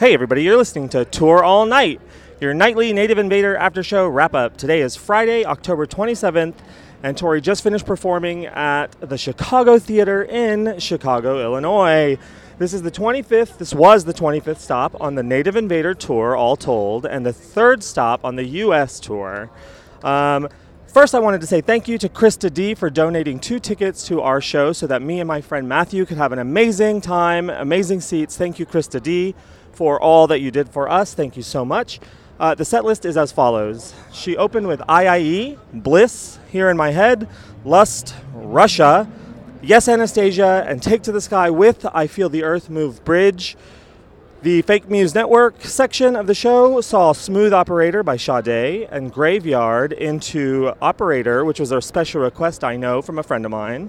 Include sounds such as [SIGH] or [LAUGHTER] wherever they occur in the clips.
Hey, everybody, you're listening to Tour All Night, your nightly Native Invader after show wrap up. Today is Friday, October 27th, and Tori just finished performing at the Chicago Theater in Chicago, Illinois. This is the 25th, this was the 25th stop on the Native Invader tour, all told, and the third stop on the U.S. tour. Um, First, I wanted to say thank you to Krista D for donating two tickets to our show so that me and my friend Matthew could have an amazing time, amazing seats. Thank you, Krista D, for all that you did for us. Thank you so much. Uh, the set list is as follows. She opened with iieee, Bliss, Here in My Head, Lust, Russia, Yes Anastasia, and Take to the Sky with I Feel the Earth Move Bridge. The Fake Muse Network section of the show saw Smooth Operator by Sade and Graveyard into Operator, which was a special request I know from a friend of mine.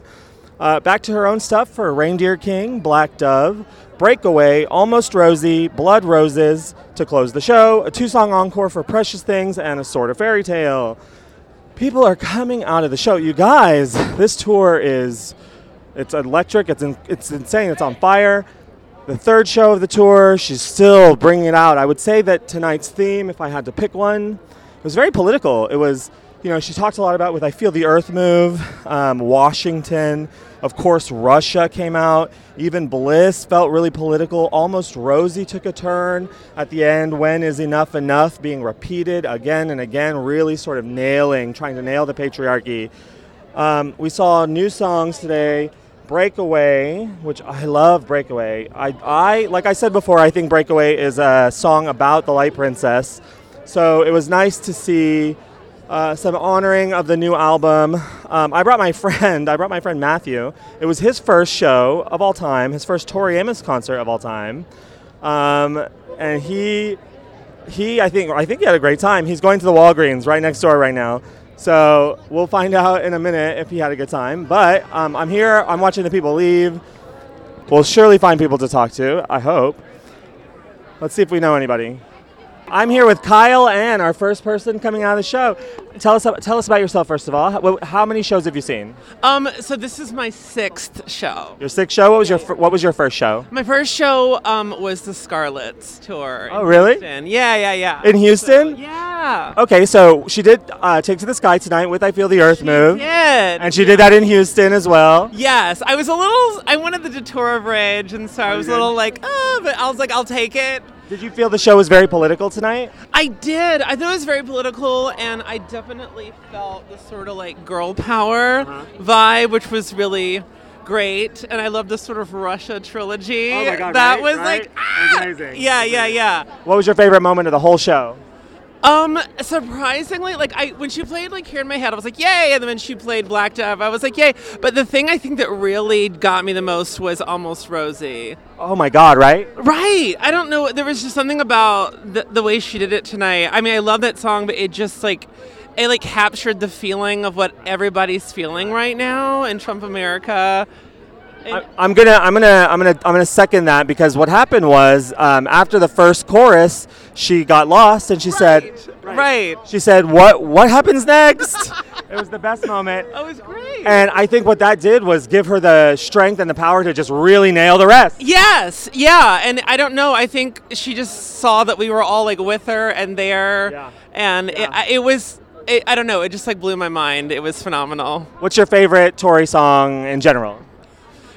Uh, back to her own stuff for Reindeer King, Black Dove, Breakaway, Almost Rosey, Blood Roses to close the show, a two song encore for Precious Things, and a sort of fairy tale. People are coming out of the show. You guys, this tour is it's electric, it's, in, it's insane, it's on fire the third show of the tour. She's still bringing it out. I would say that tonight's theme, if I had to pick one, was very political. It was, you know, she talked a lot about with I Feel the Earth Move, um, Washington. Of course, Russia came out. Even Bliss felt really political. Almost Rosey took a turn at the end. When is enough enough being repeated again and again, really sort of nailing, trying to nail the patriarchy. Um, we saw new songs today. Breakaway, which I love Breakaway. I, I, like I said before, I think Breakaway is a song about the Light Princess. So it was nice to see uh, some honoring of the new album. Um, I brought my [LAUGHS] friend, I brought my friend Matthew. It was his first show of all time, his first Tori Amos concert of all time. Um, and he, he, I think, I think he had a great time. He's going to the Walgreens right next door right now. So we'll find [LAUGHS] out in a minute if he had a good time. But um, I'm here, I'm watching the people leave. We'll surely find people to talk to, I hope. Let's see if we know anybody. I'm here with Kyle Ann, our first person coming out of the show. Tell us tell us about yourself first of all. How, how, many shows have you seen? Um, so this is my sixth show. Your sixth show. What was your What was your first show? My first show um, was the Scarlets tour. Oh, really? Houston. Yeah, yeah, yeah. In Houston? So, yeah. Okay, so she did uh, "Take to the Sky" tonight with "I Feel the Earth she Move." Did. And she did that in Houston as well. Yes, I was a little. I wanted the detour of Bridge, and so I was a little like, oh, but I was like, I'll take it. Did you feel the show was very political tonight? I did. I thought it was very political, and I definitely felt the sort of like girl power uh-huh. vibe, which was really great. And I love the sort of Russia trilogy. Oh my god, that right, was right? like ah! amazing. Yeah, yeah, yeah. What was your favorite moment of the whole show? Um, surprisingly, like I when she played like here in my head, I was like, yay! And then when she played Black Dove, I was like, yay! But the thing I think that really got me the most was almost Rosey. Oh my god! Right? Right. I don't know. There was just something about the, the way she did it tonight. I mean, I love that song, but it just like it like captured the feeling of what everybody's feeling right now in Trump America. I, I'm gonna, I'm gonna, I'm gonna, I'm gonna second that because what happened was um, after the first chorus, she got lost and she right, said, right. She said, "What, what happens next?" [LAUGHS] it was the best moment. Oh, [LAUGHS] it was great. And I think what that did was give her the strength and the power to just really nail the rest. Yes, yeah, and I don't know. I think she just saw that we were all like with her and there, yeah. and yeah. It, it was. It, I don't know. It just like blew my mind. It was phenomenal. What's your favorite Tori song in general?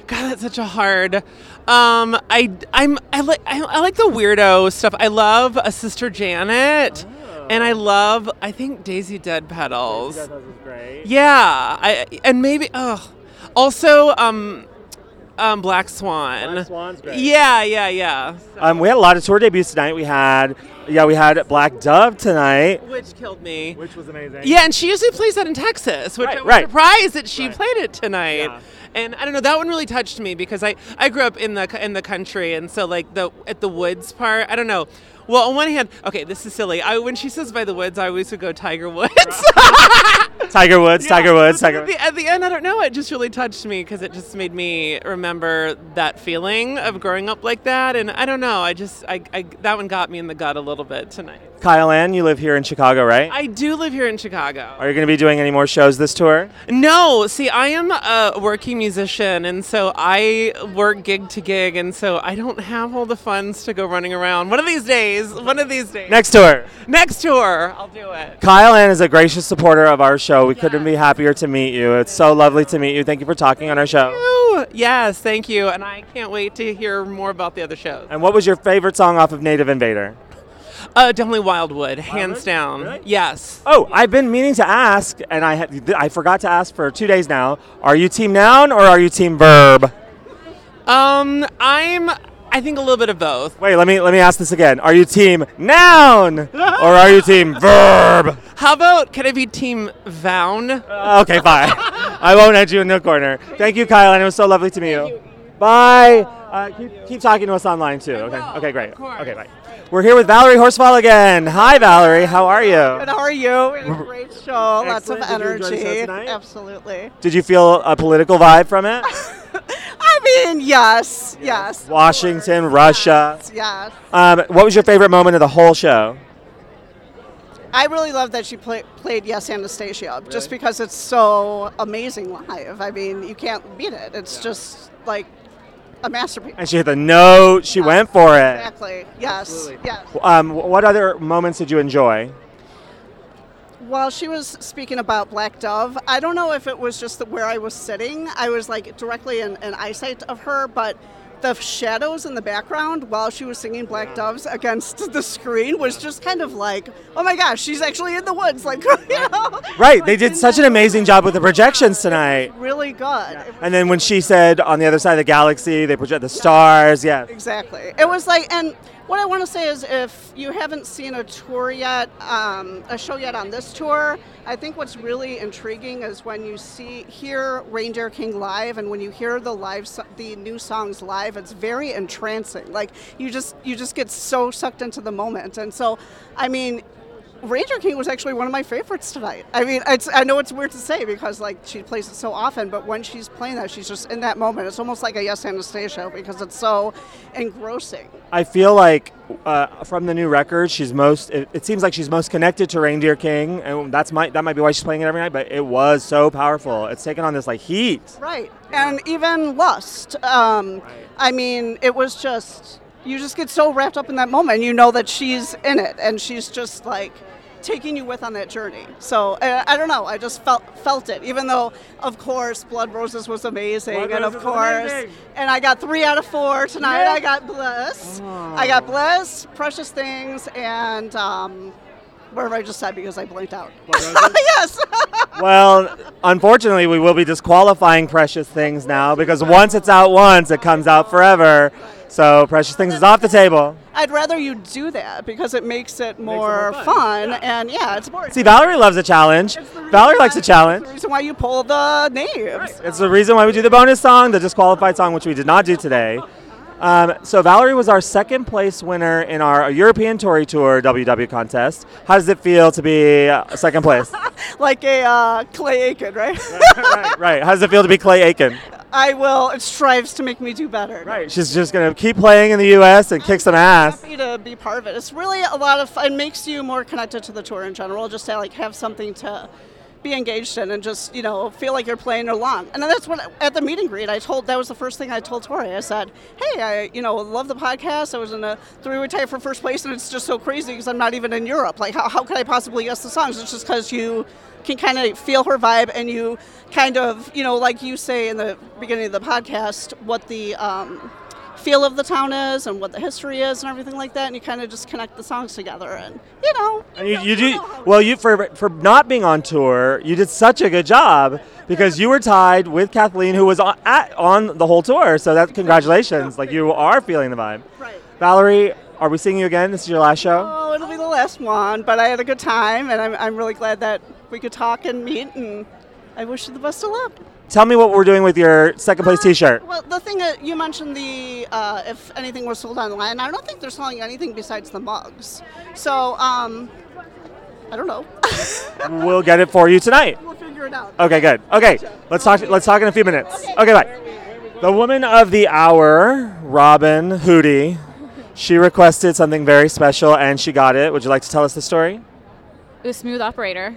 God, that's such a hard. Um, I I'm I like I, I, like the weirdo stuff. I love a Sister Janet, oh. and I love I think Daisy Dead Petals. Daisy Dead Petals is great. Yeah, I and maybe oh, also um. Um, Black Swan. Black Swan's great. Yeah, yeah, yeah. So. Um, we had a lot of tour debuts tonight. We had, yeah, we had Black Dove tonight, which killed me. Which was amazing. Yeah, and she usually plays that in Texas, which right, I was right. surprised that she right. played it tonight. Yeah and I don't know that one really touched me because I I grew up in the in the country. And so like the at the woods part I don't know Well, on one hand, okay, this is silly. I when she says by the woods, I always would go Tiger Woods. [LAUGHS] Tiger Woods, Tiger Woods, Tiger At Woods. the, at the end, I don't know. It just really touched me because it just made me remember that feeling of growing up like that. And I don't know. I just, I, I that one got me in the gut a little bit tonight. Kyle Ann, you live here in Chicago, right? I do live here in Chicago. Are you going to be doing any more shows this tour? No, see, I am a working musician, and so I work gig to gig, and so I don't have all the funds to go running around. One of these days, one of these days. Next tour. Next tour, I'll do it. Kyle Ann is a gracious supporter of our show. We couldn't be happier to meet you. It's so lovely to meet you. Thank you for talking on our show. Ooh, yes, thank you, and I can't wait to hear more about the other shows. And what was your favorite song off of Native Invader? Uh, definitely Wildwood, hands down. Really? Yes. Oh, I've been meaning to ask, and I had, I forgot to ask for two days now. Are you team noun or are you team verb? Um, I'm, I think a little bit of both. Wait, let me let me ask this again. Are you team noun or are you team [LAUGHS] verb? How about can I be Team Vown? Uh, okay, fine. [LAUGHS] I won't edge you in the corner. Thank you, Kyle, and it was so lovely to meet you. Bye. Uh, keep, keep talking to us online too. Okay. Okay, great. Okay, bye. We're here with Valerie Horsfall again. Hi, Valerie. How are Good, you? how are you? We had a [LAUGHS] great show. Lots of Excellent. Did you enjoy energy. Absolutely. Did you feel a political vibe from it? [LAUGHS] I mean, yes, yes, Washington, Russia. yes. Um, what was your favorite moment of the whole show? I really love that she play, played Yes Anastasia, just because it's so amazing live. I mean, you can't beat it. It's just like a masterpiece. And she hit the note. She went for it. Exactly. Yes. Yes. Um, what other moments did you enjoy? While she was speaking about Black Dove, I don't know if it was just the, where I was sitting. I was like directly in, in eyesight of her, but the shadows in the background while she was singing Black Doves against the screen was just kind of like, oh my gosh, she's actually in the woods. Like, [LAUGHS] you know? Right, Like, they did such an amazing job with the projections tonight. Really good. It was- And then when she said on the other side of the galaxy, they project the stars. Yeah. Exactly. It was like, and what I want to say is if you haven't seen a tour yet, um, a show yet on this tour, I think what's really intriguing is when you see hear Reindeer King live, and when you hear the live so- the new songs live, it's very entrancing. Like you just you just get so sucked into the moment, and so I mean. Reindeer King was actually one of my favorites tonight. I mean, it's, I know it's weird to say because like she plays it so often, but when she's playing that, she's just in that moment. It's almost like a Yes Anastasia because it's so engrossing. I feel like uh, from the new record, she's most. It, it seems like she's most connected to Reindeer King, and that's might that might be why she's playing it every night. But it was so powerful. It's taken on this like heat. Right. And even Lust. Um, I mean, it was just, you just get so wrapped up in that moment. You know that she's in it and she's just like taking you with on that journey. So I don't know. I just felt felt it. Even though, of course, Blood Roses was amazing. Blood and of Roses course, and I got three out of four tonight. I got Bliss. I got Bliss, Precious Things, and. Um, Whatever I just said because I blinked out. [LAUGHS] yes. [LAUGHS] Well, unfortunately, we will be disqualifying Precious Things now because once it's out once, it comes out forever. So Precious Things is off the table. I'd rather you do that because it makes it more, more fun, fun. and yeah, it's more. See, Valerie loves a challenge. It's the reason Valerie likes a challenge. It's the reason why you pull the names. It's the reason why we do the bonus song, the disqualified song, which we did not do today. Um, so Valerie was our second place winner in our European Tori Tour WW contest. How does it feel to be uh, second place? [LAUGHS] Like a uh, Clay Aiken, [LAUGHS] right? right, right. How does it feel to be Clay Aiken? I will. It strives to make me do better. Right. She's just gonna keep playing in the U.S. and kick some ass. Happy to be part of it. It's really a lot of fun. It makes you more connected to the tour in general. Just to like have something to be engaged in and just you know feel like you're playing along. And that's what at the meet and greet I told. That was the first thing I told Tori. I said, "Hey, I you know love the podcast. I was in a three-way tie for first place, and it's just so crazy because I'm not even in Europe. Like how how could I possibly guess the songs? It's just because you." can kind of feel her vibe and you kind of you know like you say in the beginning of the podcast what the um, feel of the town is and what the history is and everything like that and you kind of just connect the songs together and you know And you, know- you do know well. You for for not being on tour, you did such a good job because you were tied with Kathleen, who was on, at, on the whole tour. So that congratulations, like you are feeling the vibe. Right. Valerie, are we seeing you again? This is your last show. Oh, it'll be the last one, but I had a good time, and I'm, I'm really glad that we could talk and meet, and I wish you the best of luck. Tell me what we're doing with your second place T-shirt. Well, the thing that you mentioned the uh, if anything was sold online, I don't think they're selling anything besides the mugs. So um, I don't know. [LAUGHS] we'll get it for you tonight. we'll figure it out. Okay, good. Okay, let's talk. Let's talk in a few minutes. Okay, bye. The woman of the hour, Robin Hootie, she requested something very special and she got it. Would you like to tell us the story? It was Smooth Operator.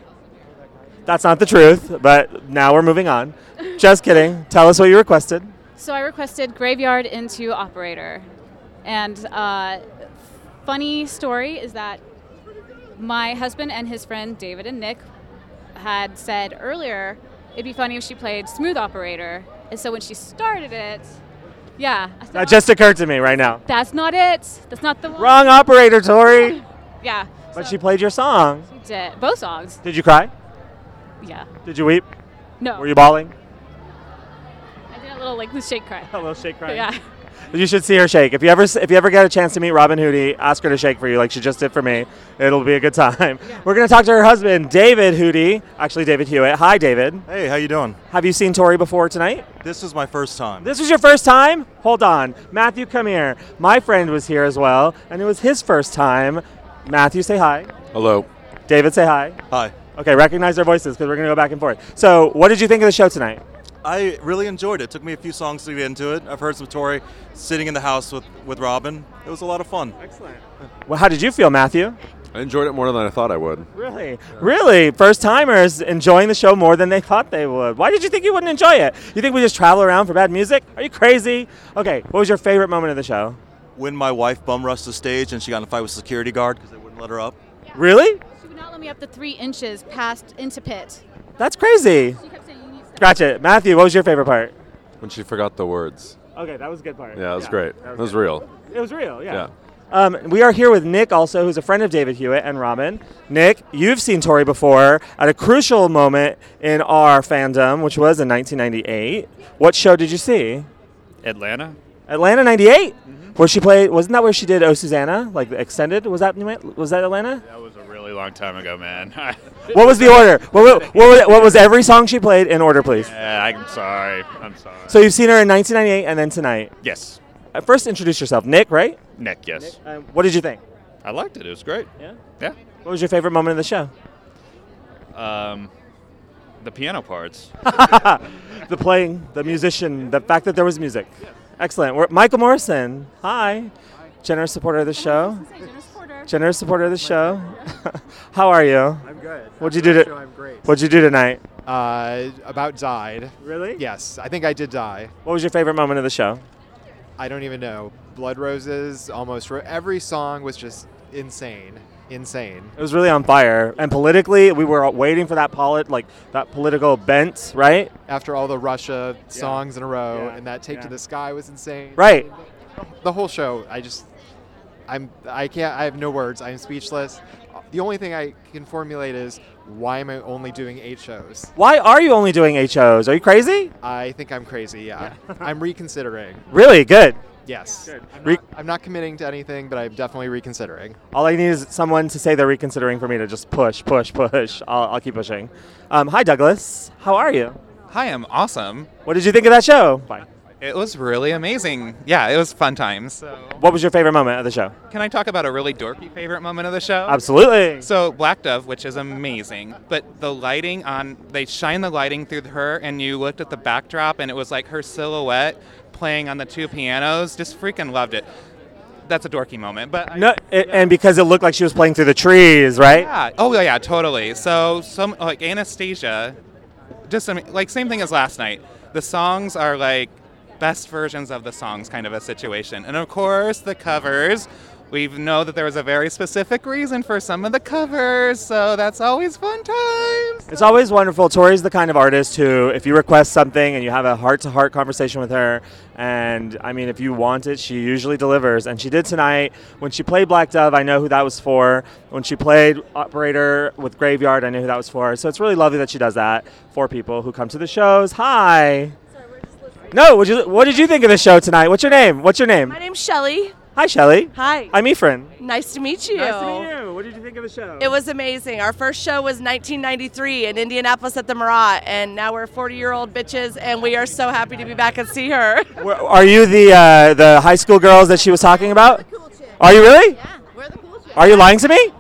That's not the truth, but now we're moving on. Just kidding. Tell us what you requested. So I requested Graveyard into Operator. And uh, funny story is that my husband and his friend David and Nick had said earlier it'd be funny if she played Smooth Operator. And so when she started it, yeah. Said, That just occurred to me right now. That's not it. That's not the one. Wrong operator, Tori. [LAUGHS] Yeah. But so she played your song. she did. Both songs. Did you cry? Yeah. Did you weep? No. Were you bawling? I did a little like the shake cry. [LAUGHS] A little shake cry. Yeah. You should see her shake. If you ever if you ever get a chance to meet Robin Hootie, ask her to shake for you like she just did for me. It'll be a good time. We're gonna talk to her husband, David Hootie. Actually, David Hewitt. Hi, David. Hey, how you doing? Have you seen Tori before tonight? This is my first time. This was your first time? Hold on, Matthew, come here. My friend was here as well, and it was his first time. Matthew, say hi. Hello. David, say hi. Hi. Okay, recognize their voices because we're gonna go back and forth. So, what did you think of the show tonight? I really enjoyed it. It took me a few songs to get into it. I've heard some Tori sitting in the house with, with Robin. It was a lot of fun. Excellent. Well, how did you feel, Matthew? I enjoyed it more than I thought I would. Really? Really? First timers enjoying the show more than they thought they would. Why did you think you wouldn't enjoy it? You think we just travel around for bad music? Are you crazy? Okay, what was your favorite moment of the show? When my wife bum rushed the stage and she got in a fight with a security guard because they wouldn't let her up. Really? She would not let me up the three inches past into pit. That's crazy. She kept saying you need to step Gotcha. Matthew, what was your favorite part? When she forgot the words. Okay, that was a good part. Yeah, it was great. It was real. It was real, yeah. Yeah. Um, we are here with Nick, also, who's a friend of David Hewitt and Robin. Nick, you've seen Tori before at a crucial moment in our fandom, which was in 1998. What show did you see? Atlanta. Atlanta '98, where she played. Wasn't that where she did "Oh Susanna"? Like the extended? Was that was that Atlanta? That was a really long time ago, man. [LAUGHS] What was the order? What, wa- what, was, what was every song she played in order, please? yeah, I'm sorry. I'm sorry. So you've seen her in 1998 and then tonight. yes, Uh, first, introduce yourself, Nick. Right? Nick. Yes, Um, what did you think? I liked it. It was great. Yeah. Yeah. What was your favorite moment of the show? Um, the piano parts. [LAUGHS] The playing, the musician, the fact that there was music. Excellent. We're, Michael Morrison. Hi. Generous supporter of the show. Generous supporter of the show. [LAUGHS] How are you? I'm good. What'd you do to- I'm great. What'd you do tonight? Uh, about died. Really? Yes, I think I did die. What was your favorite moment of the show? I don't even know. Blood roses. Almost ro- every song was just insane. Insane. It was really on fire. And politically, we were waiting for that polit, like that political bent, right? After all the Russia songs in a row, Yeah. and that "Take Yeah. to the Sky" was insane. Right. The whole show. I just. I'm. I can't. I have no words. I'm speechless. The only thing I can formulate is why am I only doing eight shows? Why are you only doing HOs? Are you crazy? I think I'm crazy. Yeah. [LAUGHS] I'm reconsidering. Really? Good. Yes. I'm, Re- not, I'm not committing to anything, but I'm definitely reconsidering. All I need is someone to say they're reconsidering for me to just push, push, push. I'll, I'll keep pushing. Um, hi, Douglas. How are you? Hi, I'm awesome. What did you think of that show? Bye. It was really amazing. Yeah, it was fun times. So, What was your favorite moment of the show? can I talk about a really dorky favorite moment of the show? Absolutely. So, Black Dove, which is amazing, but the lighting on, they shine the lighting through her, and you looked at the backdrop, and it was like her silhouette playing on the two pianos. Just freaking loved it. That's a dorky moment, but I- No, it, and because it looked like she was playing through the trees, right? Yeah. Oh yeah, yeah, totally. So some like Anastasia, just I like same thing as last night. The songs are like best versions of the songs, kind of a situation. And of course, the covers. We know that there was a very specific reason for some of the covers, so that's always fun times. It's always wonderful. Tori's the kind of artist who, if you request something and you have a heart to heart conversation with her, and I mean, if you want it, she usually delivers. And she did tonight. When she played Black Dove, I know who that was for. When she played Operator with Graveyard, I knew who that was for. So it's really lovely that she does that for people who come to the shows. Hi. No, what, you, what did you think of the show tonight? What's your name? What's your name? My name's Shelly. Hi, Shelly. Hi. I'm Ephraim. Nice to meet you. Nice to meet you. What did you think of the show? It was amazing. Our first show was 1993 in Indianapolis at the Murat, and now we're 40 year old bitches, and we are so happy to be back and see her. [LAUGHS] Are you the uh, the high school girls that she was talking about? Are you really? Yeah, we're the cool chicks. Are you lying to me?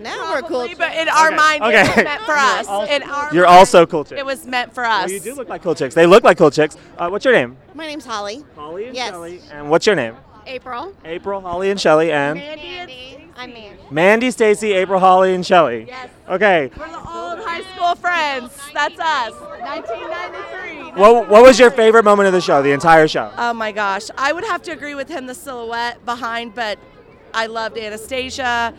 Now we're cool. But in our mind, it Okay. was meant for [LAUGHS] us. In our You're mind, also cool chicks. It was meant for us. Well, you do look like cool chicks. They look like cool chicks. Uh, what's your name? My name's Holly. Holly and yes. Shelley. And what's your name? April. April, Holly, and Shelly, and Mandy. I'm Mandy. Mandy, Stacy, April, Holly, and Shelly. Yes. Okay. We're the old high school friends. That's us. 1993. What, what was your favorite moment of the show, the entire show? Oh my gosh. I would have to agree with him, the silhouette behind, but I loved Anastasia.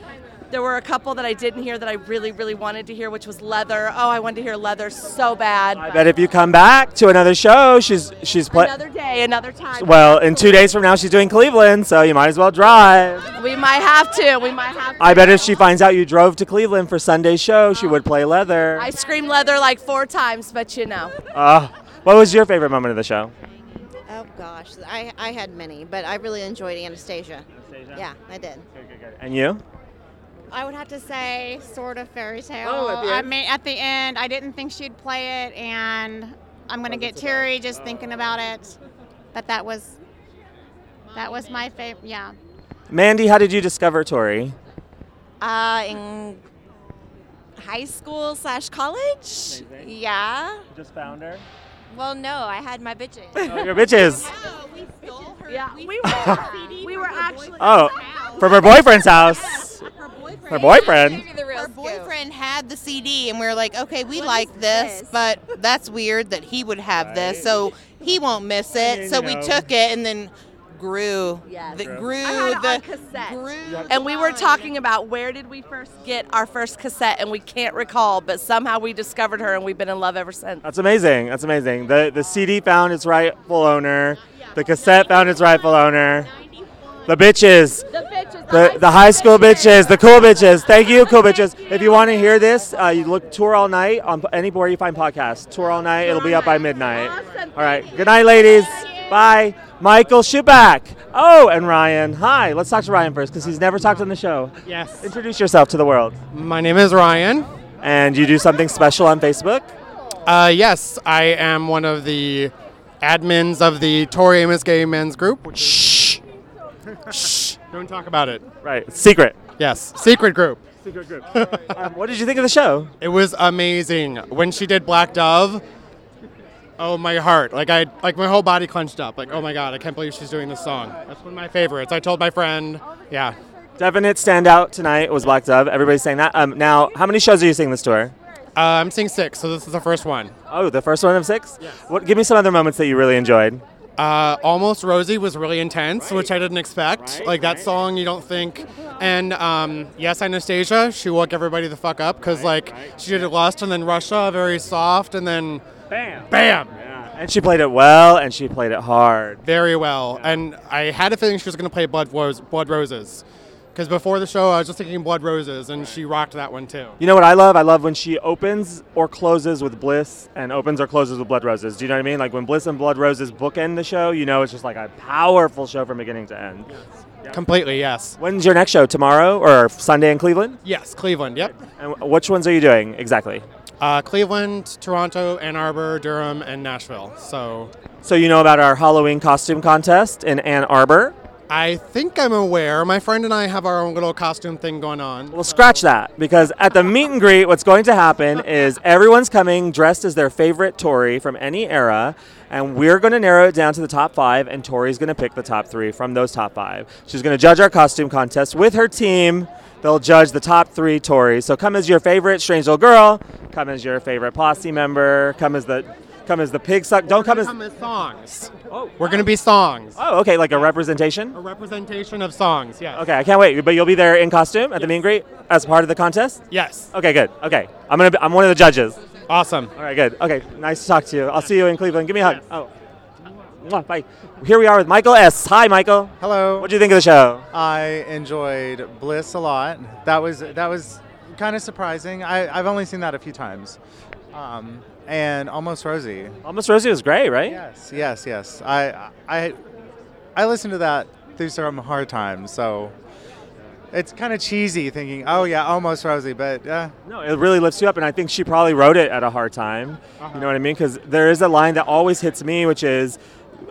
There were a couple that I didn't hear that I really, really wanted to hear, which was Leather. Oh, I wanted to hear Leather so bad. I bet if you come back to another show, she's she's playing. Another day, another time. Well, in two days from now, she's doing Cleveland, so you might as well drive. we might have to. We might have to. I bet if she finds out you drove to Cleveland for Sunday's show, she would play leather. I screamed Leather like four times, but you know. Uh, what was your favorite moment of the show? Oh gosh, I, I had many, but I really enjoyed Anastasia. Anastasia? Yeah, I did. And you? I would have to say sort of fairy tale. Oh, at the I end? mean, at the end, I didn't think she'd play it, and I'm gonna get teary just thinking about it. But that was that was my favorite. Yeah. Mandy, how did you discover Tori? Uh, in high school slash college. Yeah. Just found her. Well, no, I had my bitches. Oh, your bitches. Yeah, we were, [LAUGHS] we were actually. Oh, from her boyfriend's house. Her boyfriend. Her boyfriend had the CD, and we are like, okay, we like this, but that's weird that he would have this, so he won't miss it. So we took it and then grew. The, grew I had it the on cassette. And we were talking about where did we first get our first cassette, and we can't recall, but somehow we discovered her, and we've been in love ever since. That's amazing. That's amazing. The the CD found its rightful owner. The cassette found its rightful owner. The bitches. The bitches. The, the high school bitches, the cool bitches. Thank you, cool bitches. If you want to hear this, uh, you look tour all night on any anywhere you find podcasts. Tour all night. It'll be up by midnight. All right. Good night, ladies. Bye. Michael Schuback. Oh, and Ryan. Hi. Let's talk to Ryan first because he's never talked on the show. Yes. Introduce yourself to the world. My name is Ryan. And you do something special on Facebook? Uh, yes, I am one of the admins of the Tori Amos Gay Men's Group. Shh. Shh. Don't talk about it. Right. Secret. Yes. Secret group. Secret group. [LAUGHS] um, what did you think of the show? It was amazing. When she did Black Dove, oh my heart. Like I like my whole body clenched up. Like, oh my god, I can't believe she's doing this song. That's one of my favorites. I told my friend, yeah. Definite standout tonight was Black Dove. Everybody's saying that. Um, now, how many shows are you seeing this tour? Uh, I'm seeing six, so this is the first one. Oh, the first one of six? Yes. What, give me some other moments that you really enjoyed. Uh, Almost Rosey was really intense, which I didn't expect. like that song, you don't think. And um, yes, Anastasia, she woke everybody the fuck up because like she did Lust and then Russia, very soft, and then bam, bam. And she played it well, and she played it hard. Very well. And I had a feeling she was going to play Blood, Rose, Blood Roses. Because before the show, I was just thinking Blood Roses, and she rocked that one too. You know what I love? I love when she opens or closes with Bliss and opens or closes with Blood Roses. Do you know what I mean? Like when Bliss and Blood Roses bookend the show, you know it's just like a powerful show from beginning to end. Yes, Completely, yes. When's your next show? Tomorrow or Sunday in Cleveland? Yes, Cleveland, yep. And which ones are you doing exactly? Uh, Cleveland, Toronto, Ann Arbor, Durham, and Nashville. So So you know about our Halloween costume contest in Ann Arbor? I think I'm aware. My friend and I have our own little costume thing going on. Well, scratch that because at the meet and greet, what's going to happen [LAUGHS] is everyone's coming dressed as their favorite Tori from any era, and we're going to narrow it down to the top five, and Tori's going to pick the top three from those top five. She's going to judge our costume contest with her team. They'll judge the top three Tories. So come as your favorite strange little girl, come as your favorite posse member, come as the come as the pig suck. Don't come as Come as songs. Oh. We're going to be songs. oh, okay, like a representation. A representation of songs, Yeah. Okay, I can't wait. But you'll be there in costume at the meet and greet as part of the contest. Yes. Okay, good. Okay, I'm gonna. Be, I'm one of the judges. Awesome. All right, good. Okay, nice to talk to you. I'll see you in Cleveland. Give me a hug. Oh, Mwah, bye. Here we are with Michael S. Hi, Michael. Hello. What do you think of the show? I enjoyed Bliss a lot. That was that was kind of surprising. I, I've only seen that a few times. Um, and Almost Rosey. Almost Rosey was great, right? Yes, yes, yes. I I I listened to that through some hard times. So it's kind of cheesy thinking, oh yeah, almost Rosey, but uh, No, it really lifts you up, and I think she probably wrote it at a hard time. You know what I mean? Because there is a line that always hits me, which is,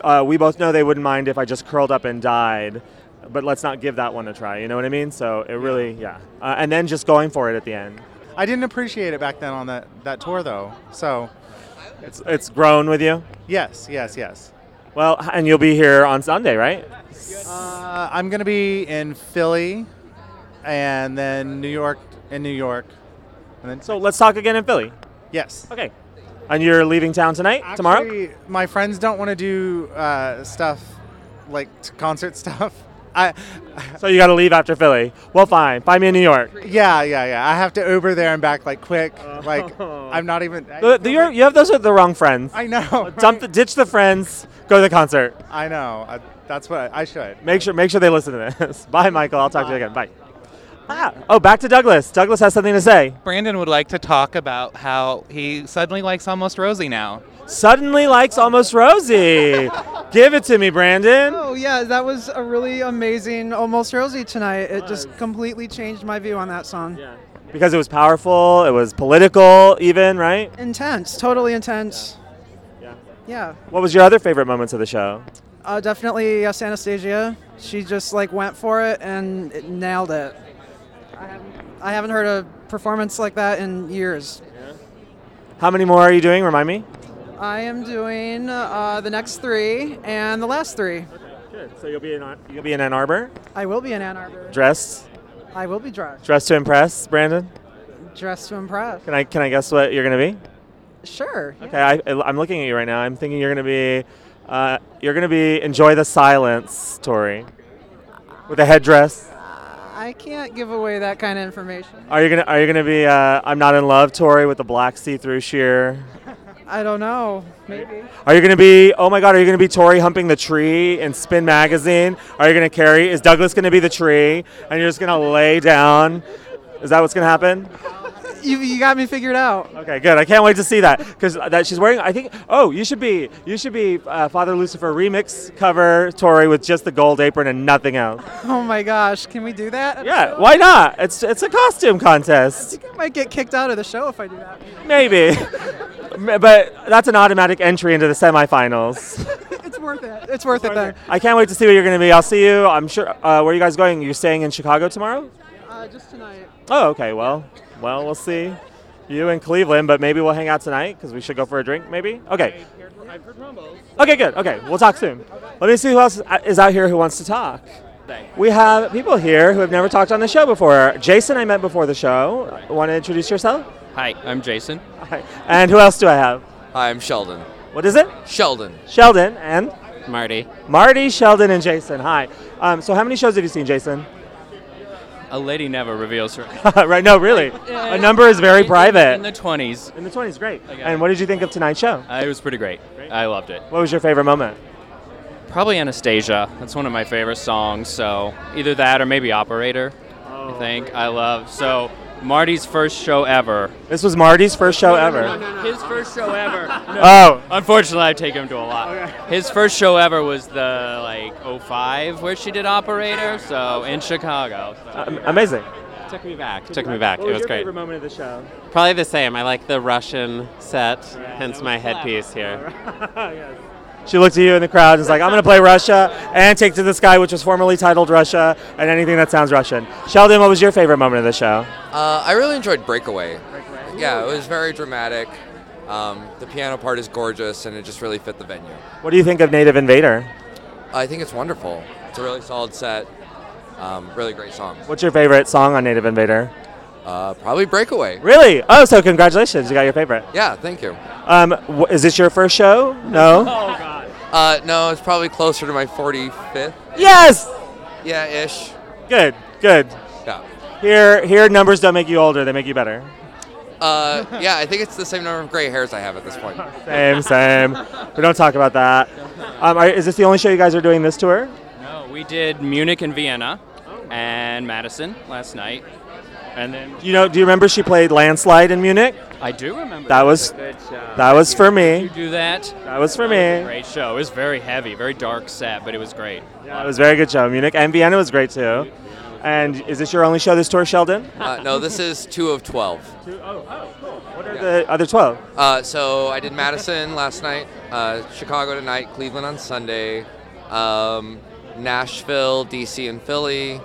uh, "We both know they wouldn't mind if I just curled up and died, but let's not give that one a try." You know what I mean? So it really, yeah. Uh, and then just going for it at the end. I didn't appreciate it back then on that, that tour though. So it's it's grown with you. Yes, yes, yes. Well, and you'll be here on Sunday, right? Uh, I'm gonna be in Philly, and then New York, in New York, and then. So let's talk again in Philly. Yes. Okay. And you're leaving town tonight, tomorrow? My friends don't want to do uh, stuff like concert [LAUGHS] stuff. I. So you got to leave after Philly. Well, fine. Find me in New York. Yeah, yeah, yeah. I have to Uber there and back like quick. Oh. Like I'm not even. The, the, you're, you have those are the wrong friends. I know. Dump the, ditch the friends. Go to the concert. I know. I, that's what I, I should. Make sure make sure they listen to this. [LAUGHS] Bye, Michael. I'll talk to you again. Bye. Ah, oh, back to Douglas. Douglas has something to say. Brandon would like to talk about how he suddenly likes Almost Rosey now. Suddenly likes Almost Rosey. [LAUGHS] Give it to me, Brandon. Oh yeah, that was a really amazing Almost Rosey tonight. It just completely changed my view on that song. Yeah. Because it was powerful, it was political, even, right? Intense, totally intense. Yeah. Yeah. What was your other favorite moments of the show? Uh, definitely yes, Anastasia. She just like went for it and it nailed it. I haven't, I haven't heard a performance like that in years. How many more are you doing? Remind me. I am doing uh, the next three and the last three. Good. So you'll be in you'll be in Ann Arbor, I will be in Ann Arbor. dressed, I will be dressed. dressed to impress, Brandon. Dressed to impress. Can I can I guess what you're gonna be? Sure. Okay, I, I'm looking at you right now. I'm thinking you're gonna be, uh, you're gonna be enjoy the silence, Tori, with a headdress. I can't give away that kind of information. Are you gonna Are you gonna be uh, I'm not in love, Tori, with the black see-through sheer? I don't know. Maybe. Are you gonna be Oh my God! Are you gonna be Tori humping the tree in Spin magazine? Are you gonna carry? Is Douglas gonna be the tree, and you're just gonna lay down? Is that what's gonna happen? You, you got me figured out. Okay, good. I can't wait to see that because that she's wearing. I think. Oh, you should be. You should be uh, Father Lucifer remix cover Tori with just the gold apron and nothing else. Oh my gosh, can we do that? Yeah, why not? It's it's a costume contest. I might get kicked out of the show if I do that. Maybe, but that's an automatic entry into the semifinals. [LAUGHS] it's worth it. It's worth it then. I can't wait to see what you're going to be. I'll see you. I'm sure. Uh, where are you guys going? You're staying in Chicago tomorrow? Uh, just tonight. Oh, okay. Well, well, we'll see. You in Cleveland, but maybe we'll hang out tonight because we should go for a drink. Maybe. Okay. Okay, good. Okay, we'll talk soon. Let me see who else is out here who wants to talk. We have people here who have never talked on the show before. Jason, I met before the show. Want to introduce yourself? Hi, I'm Jason. Hi. And who else do I have? Hi, I'm Sheldon. What is it? Sheldon. Sheldon and Marty. Marty, Sheldon, and Jason. Hi. Um, so, how many shows have you seen, Jason? A lady never reveals her. [LAUGHS] right? No, really. A number is very In- private. In the 20s. In the 20s, great. And what did you think of tonight's show? Uh, it was pretty great. I loved it. What was your favorite moment? Probably Anastasia. That's one of my favorite songs. So either that or maybe Operator. I think I love. So Marty's first show ever. This was Marty's first show ever. His first show ever. [LAUGHS] Oh. Unfortunately, I take him to a lot. His first show ever was the like 05 where she did Operator. So in Chicago. So. Um, amazing. Took me back. Took me back. What it was was your great. favorite moment of the show? Probably the same. I like the Russian set, hence my headpiece here. [LAUGHS] She looked at you in the crowd and was like, I'm going to play Russia and Take to the Sky, which was formerly titled Russia, and anything that sounds Russian. Sheldon, what was your favorite moment of the show? Uh, I really enjoyed Breakaway. Yeah, it was very dramatic. Um, the piano part is gorgeous, and it just really fit the venue. What do you think of Native Invader? I think it's wonderful. It's a really solid set. Um, really great songs. What's your favorite song on Native Invader? Uh, probably Breakaway. Really? Oh, so congratulations. You got your favorite. Yeah, thank you. Um, wh- is this your first show? No? Oh God. Uh, no, it's probably closer to my 45th. Yes! Yeah, ish. Good, good. Yeah. Here, here, numbers don't make you older, they make you better. Uh, yeah, I think it's the same number of gray hairs I have at this point. [LAUGHS] Same, same. We don't talk about that. Um, are, is this the only show you guys are doing this tour? No, we did Munich and Vienna and Madison last night. And then You know, do you remember she played Landslide in Munich? I do remember. That was Good that was for Did me. you do that? That was for That was a me. great show. It was very heavy, very dark set, but it was great. Yeah, It was a very good show. Munich and Vienna was great too. And is this your only show this tour, Sheldon? Uh, no, this is two of 12. Two, oh, oh, cool. What are the other 12? Uh, so I did Madison last night, uh, Chicago tonight, Cleveland on Sunday, um, Nashville, DC, and Philly,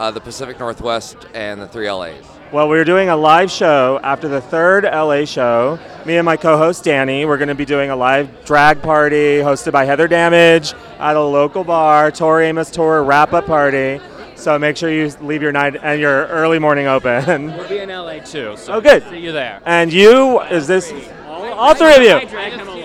uh, the Pacific Northwest, and the three LAs. Well, we're doing a live show after the third LA show. Me and my co host Danny, we're going to be doing a live drag party hosted by Heather Damage at a local bar, Tori Amos Tour wrap up party. So make sure you leave your night and your early morning open. We'll be in LA too. So Oh, good. See you there. And you, is this all three of you?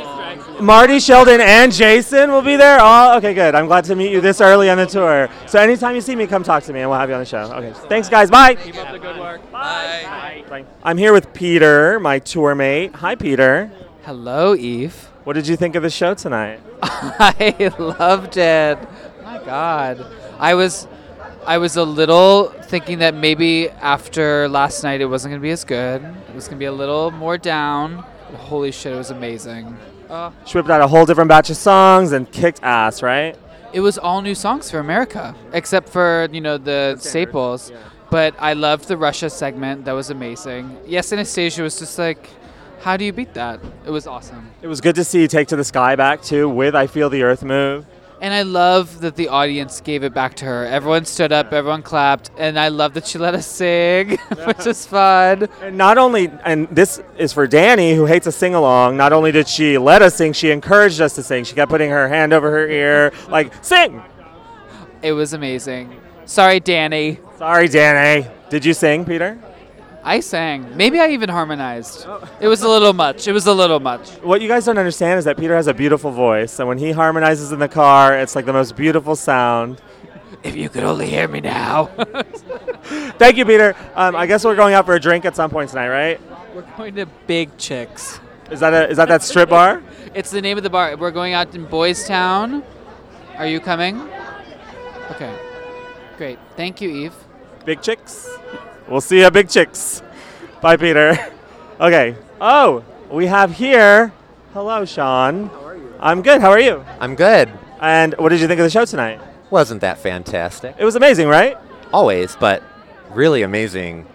Marty, Sheldon, and Jason will be there. Oh, okay, good. I'm glad to meet you this early on the tour. So anytime you see me, come talk to me, and we'll have you on the show. Okay, thanks, guys. Bye. Keep up the good work. Bye. I'm here with Peter, my tour mate. Hi, Peter. Hello, Eve. What did you think of the show tonight? [LAUGHS] I loved it. My God, I was, I was a little thinking that maybe after last night it wasn't gonna be as good. It was gonna be a little more down. But holy shit, it was amazing. Uh, She whipped out a whole different batch of songs and kicked ass, right? it was all new songs for America, except for you know the staples. But I loved the Russia segment. That was amazing. Yes, Anastasia was just like, how do you beat that? It was awesome. It was good to see you Take to the Sky back, too, with I Feel the Earth Move. And I love that the audience gave it back to her. Everyone stood up, everyone clapped, and I love that she let us sing, [LAUGHS] which is fun. And not only, and this is for Danny, who hates a sing along, not only did she let us sing, she encouraged us to sing. She kept putting her hand over her ear, like, sing! It was amazing. Sorry, Danny. Sorry, Danny. Did you sing, Peter? I sang. Maybe I even harmonized. It was a little much. It was a little much. What you guys don't understand is that Peter has a beautiful voice, and when he harmonizes in the car, it's like the most beautiful sound. If you could only hear me now. [LAUGHS] Thank you, Peter. Um, I guess we're going out for a drink at some point tonight, right? We're going to Big Chicks. Is that a, is that that strip bar? [LAUGHS] It's the name of the bar. We're going out in Boys Town. Are you coming? Okay. Great. Thank you, Eve. Big Chicks. We'll see you at Big Chicks. Bye, Peter. Okay. Oh, we have here. Hello, Sean. How are you? I'm good. How are you? I'm good. And what did you think of the show tonight? Wasn't that fantastic? It was amazing, right? Always, but really amazing.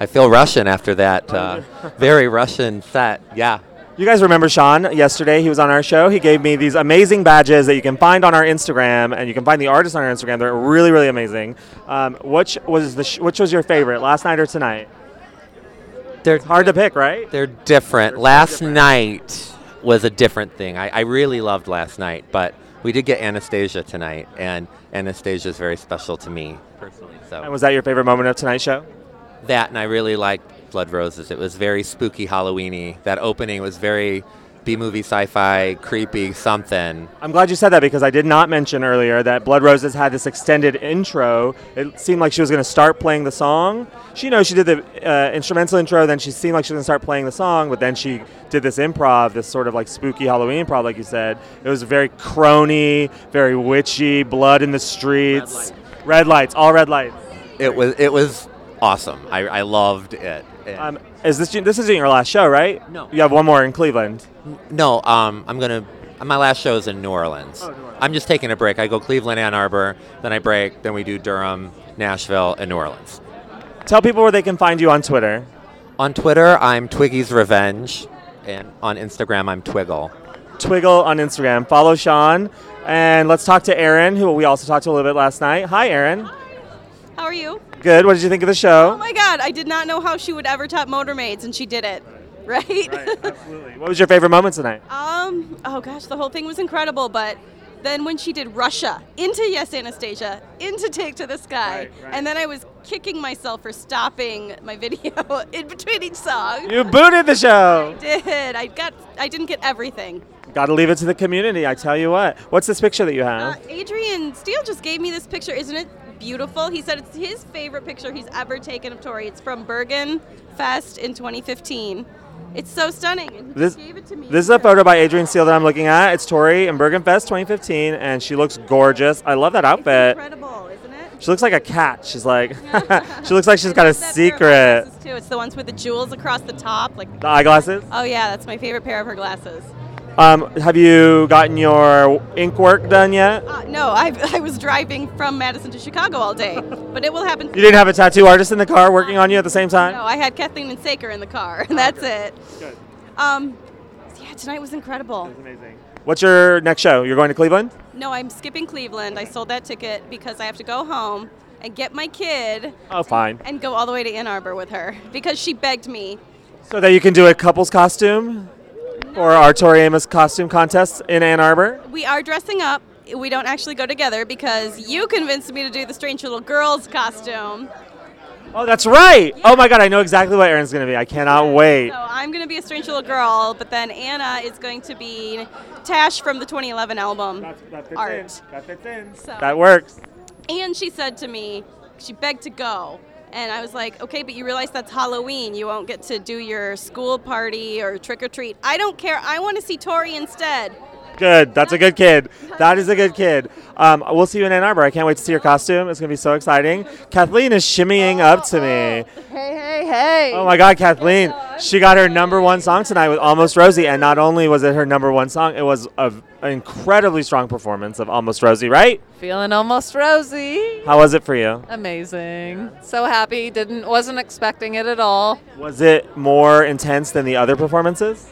I feel Russian after that uh, [LAUGHS] very Russian set. Yeah. You guys remember Sean yesterday? He was on our show. He gave me these amazing badges that you can find on our Instagram, and you can find the artists on our Instagram. They're really, really amazing. Um, which was the sh- which was your favorite, last night or tonight? They're hard to pick, right? They're different. last night was a different thing. I, I really loved last night, but we did get Anastasia tonight, and Anastasia is very special to me personally. So And was that your favorite moment of tonight's show? that, and I really liked Blood Roses. It was very spooky, Halloweeny. That opening was very B-movie, sci-fi, creepy, something. I'm glad you said that because I did not mention earlier that Blood Roses had this extended intro. It seemed like she was going to start playing the song. She, you know, she did the uh, instrumental intro, then she seemed like she was going to start playing the song, but then she did this improv, this sort of like spooky Halloween improv, like you said. It was very crony, very witchy, blood in the streets, red lights, all red lights. It was it was awesome. I, I loved it. And- Um, is this this isn't your last show, right? No. You have one more in Cleveland. No, um, I'm gonna. My last show is in New Orleans. I'm just taking a break. I go Cleveland, Ann Arbor, then I break, then we do Durham, Nashville, and New Orleans. Tell people where they can find you on Twitter. On Twitter, I'm Twiggy's Revenge, and on Instagram, I'm Twiggle. Twiggle on Instagram. Follow Sean. And let's talk to Erin, who we also talked to a little bit last night. Hi, Erin. How are you? Good. What did you think of the show? Oh my god, I did not know how she would ever top Motormaids, and she did it. [LAUGHS] Right? absolutely. What was your favorite moment tonight? um, oh gosh, the whole thing was incredible, but then when she did Russia into Yes Anastasia, into Take to the Sky, and then I was kicking myself for stopping my [LAUGHS] video in between each song. You booted the show. I did. I got I didn't get everything. Got to leave it to the community. I tell you what. What's this picture that you have? Adrian Steele just gave me this picture. Isn't it beautiful? He said it's his favorite picture he's ever taken of Tori. It's from Bergen Fest in 2015. It's so stunning. And he This, gave it to me. this is a photo by Adrian Seal that I'm looking at. It's Tori in Bergen Fest 2015, and she looks gorgeous. I love that outfit. incredible, isn't it? She looks like a cat. She's like, [LAUGHS] she looks like she's got a secret. Too. It's the ones with the jewels across the top, like The eyeglasses. Oh yeah, that's my favorite pair of her glasses. Um, have you gotten your ink work done yet? Uh, no, I, [LAUGHS] I was driving from Madison to Chicago all day, but it will happen. You didn't have a tattoo artist in the car working on you at the same time? No, I had Kathleen and Saker in the car, and that's it. Good. Um, yeah, tonight was incredible. amazing. What's your next show? You're going to Cleveland? No, I'm skipping Cleveland. I sold that ticket because I have to go home and get my kid Oh, fine. and go all the way to Ann Arbor with her because she begged me. So that you can do a couple's costume for our Tori Amos costume contest in Ann Arbor? We are dressing up. We don't actually go together because you convinced me to do the strange little girl's costume. Oh, that's right. Oh my God, I know exactly what Erin's going to be. I cannot wait. So I'm going to be a strange little girl, but then Anna is going to be Tash from the 2011 album Art. That fits in. So, That works. And she said to me, she begged to go. And I was like, okay, but you realize that's Halloween. You won't get to do your school party or trick or treat. I don't care. I want to see Tori instead. Good. That's a good kid. That is a good kid. Um, we'll see you in Ann Arbor. I can't wait to see your costume. It's going to be so exciting. Kathleen is shimmying up to me. Hey, hey, hey. Oh my God, Kathleen. She got her number one song tonight with Almost Rosey. And not only was it her number one song, it was a, an incredibly strong performance of Almost Rosey, right? Feeling almost rosy. How was it for you? Amazing. So happy. Didn't wasn't expecting it at all. Was it more intense than the other performances?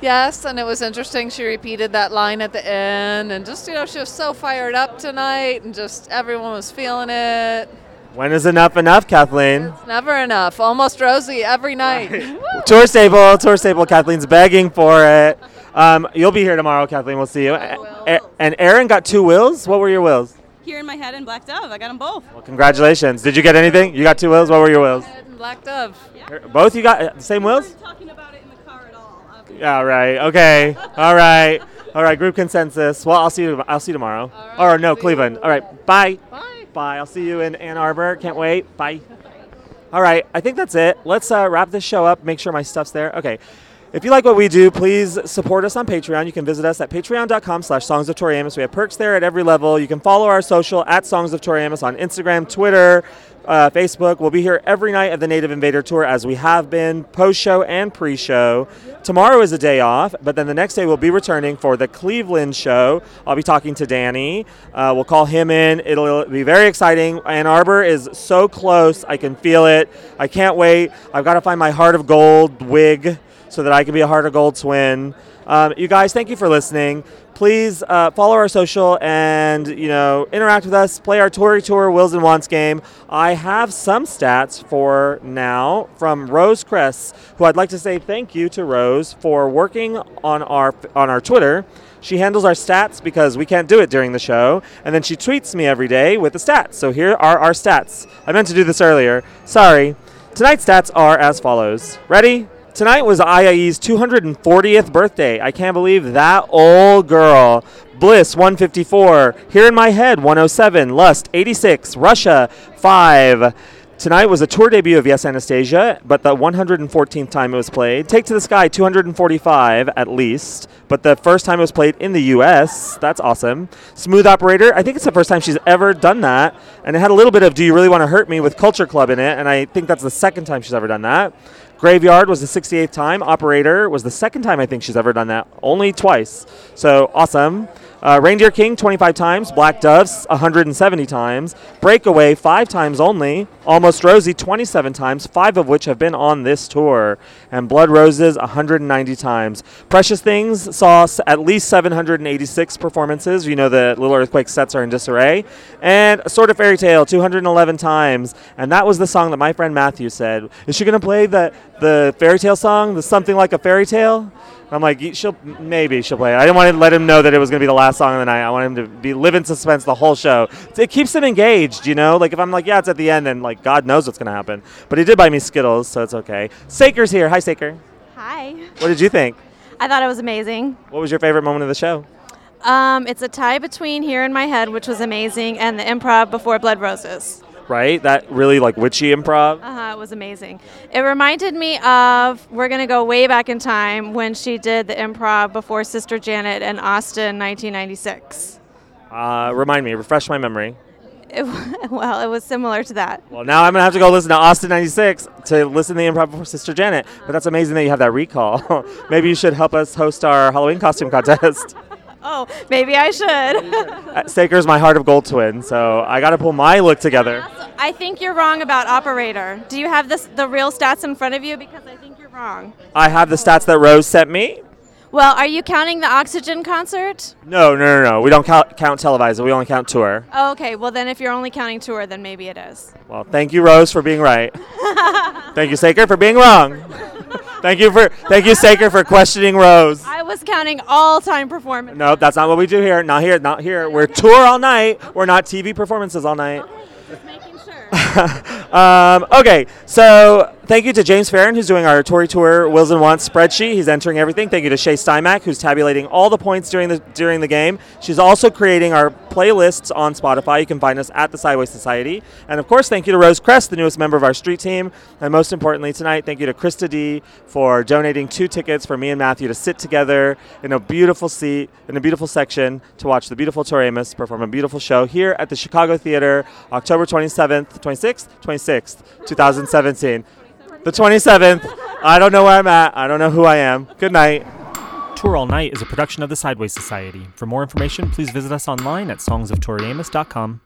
Yes, and it was interesting. She repeated that line at the end, and just you know, she was so fired up tonight, and just everyone was feeling it. When is enough enough, Kathleen? It's never enough. Almost Rosey every night. [LAUGHS] Tour Stable, Tour Stable. Kathleen's begging for it. Um, you'll be here tomorrow, Kathleen. We'll see you. A- and Erin got two wills. What were your wills? Here in my head and Black Dove. I got them both. Well, congratulations. Did you get anything? You got two wills. What were your wills? Head and Black Dove. Yeah. Both you got uh, the same wills? talking about it in the car at all. Obviously. Yeah. Right. Okay. All right. All right. Group consensus. Well, I'll see you. I'll see you tomorrow. or no, Cleveland. All right. Bye. Bye. Bye. I'll see you in Ann Arbor. Can't wait. Bye. All right. I think that's it. Let's uh, wrap this show up. Make sure my stuff's there. Okay. If you like what we do, please support us on Patreon. You can visit us at patreon.com slash songs of Tori Amos. We have perks there at every level. You can follow our social at Songs of Tori Amos on Instagram, Twitter, uh, Facebook. We'll be here every night of the Native Invader Tour as we have been, post show and pre show. Tomorrow is a day off, but then the next day we'll be returning for the Cleveland show. I'll be talking to Danny. Uh, we'll call him in. It'll be very exciting. Ann Arbor is so close. I can feel it. I can't wait. I've got to find my Heart of Gold wig so that I can be a Heart of Gold twin. Um, you guys, thank you for listening. Please uh, follow our social and you know interact with us. Play our Tori Tour Wills and Wants game. I have some stats for now from Rose Cress, who I'd like to say thank you to Rose for working on our on our Twitter. She handles our stats because we can't do it during the show, and then she tweets me every day with the stats. So here are our stats. I meant to do this earlier. Sorry. Tonight's stats are as follows. Ready? Tonight was iieee's 240th birthday. I can't believe that old girl. Bliss 154. Here in My Head 107. Lust 86. Russia 5. Tonight was a tour debut of Yes Anastasia, but the 114th time it was played. Take to the Sky 245 at least, but the first time it was played in the US. That's awesome. Smooth Operator, I think it's the first time she's ever done that, and it had a little bit of Do You Really Want to Hurt Me with Culture Club in it, and I think that's the second time she's ever done that. Graveyard was the 68th time. Operator was the second time I think she's ever done that. Only twice. So awesome. Uh, Reindeer King 25 times. Black Doves 170 times. Breakaway five times only. Almost Rosey 27 times, five of which have been on this tour. And Blood Roses 190 times. Precious Things saw s- at least 786 performances. You know the Little Earthquake sets are in disarray. And Sort of Fairy Tale 211 times. And that was the song that my friend Matthew said. Is she going to play the, the fairy tale song, the Something Like a Fairy Tale? I'm like, she'll maybe she'll play it. I didn't want to let him know that it was going to be the last song of the night. I want him to be live in suspense the whole show. It keeps him engaged, you know. Like if I'm like, yeah, it's at the end, then like God knows what's going to happen. But he did buy me Skittles, so it's okay. Saker's here. Hi, Saker. Hi. What did you think? I thought it was amazing. What was your favorite moment of the show? Um, it's a tie between Here in My Head, which was amazing, and the improv before Blood Roses. Right, that really like witchy improv. Uh huh. It was amazing. It reminded me of we're gonna go way back in time when she did the improv before Sister Janet in Austin, 1996. Uh, remind me, refresh my memory. It, [LAUGHS] well, it was similar to that. Well, now I'm gonna have to go listen to Austin '96 to listen to the improv before Sister Janet. But that's amazing that you have that recall. [LAUGHS] Maybe you should help us host our Halloween costume contest. [LAUGHS] Oh, maybe I should. [LAUGHS] Saker's my heart of gold twin, so I got to pull my look together. I think you're wrong about operator. Do you have this the real stats in front of you? Because I think you're wrong. I have the stats that Rose sent me. Well, are you counting the Oxygen concert? No, no, no, no. We don't count, count televised. We only count tour. Oh, okay. Well, then if you're only counting tour, then maybe it is. Well, thank you, Rose, for being right. [LAUGHS] thank you, Saker, for being wrong. [LAUGHS] thank you for thank you, Saker, for questioning Rose. I was counting all-time performance. No, that's not what we do here. Not here. Not here. We're tour all night. We're not TV performances all night. Okay, just making [LAUGHS] um, okay, so thank you to James Farron, who's doing our Tori Tour Wills and Wants spreadsheet. He's entering everything. Thank you to Shay Stymack, who's tabulating all the points during the during the game. She's also creating our playlists on Spotify. You can find us at the Sideways Society. And of course, thank you to Rose Crest, the newest member of our street team. And most importantly tonight, thank you to Krista D for donating two tickets for me and Matthew to sit together in a beautiful seat in a beautiful section to watch the beautiful Tori Amos perform a beautiful show here at the Chicago Theater, October 27th, 26th, 26th, 2017. The 27th. I don't know where I'm at. I don't know who I am. Good night. Tour All Night is a production of the Sideways Society. For more information, please visit us online at songsoftoriamos.com.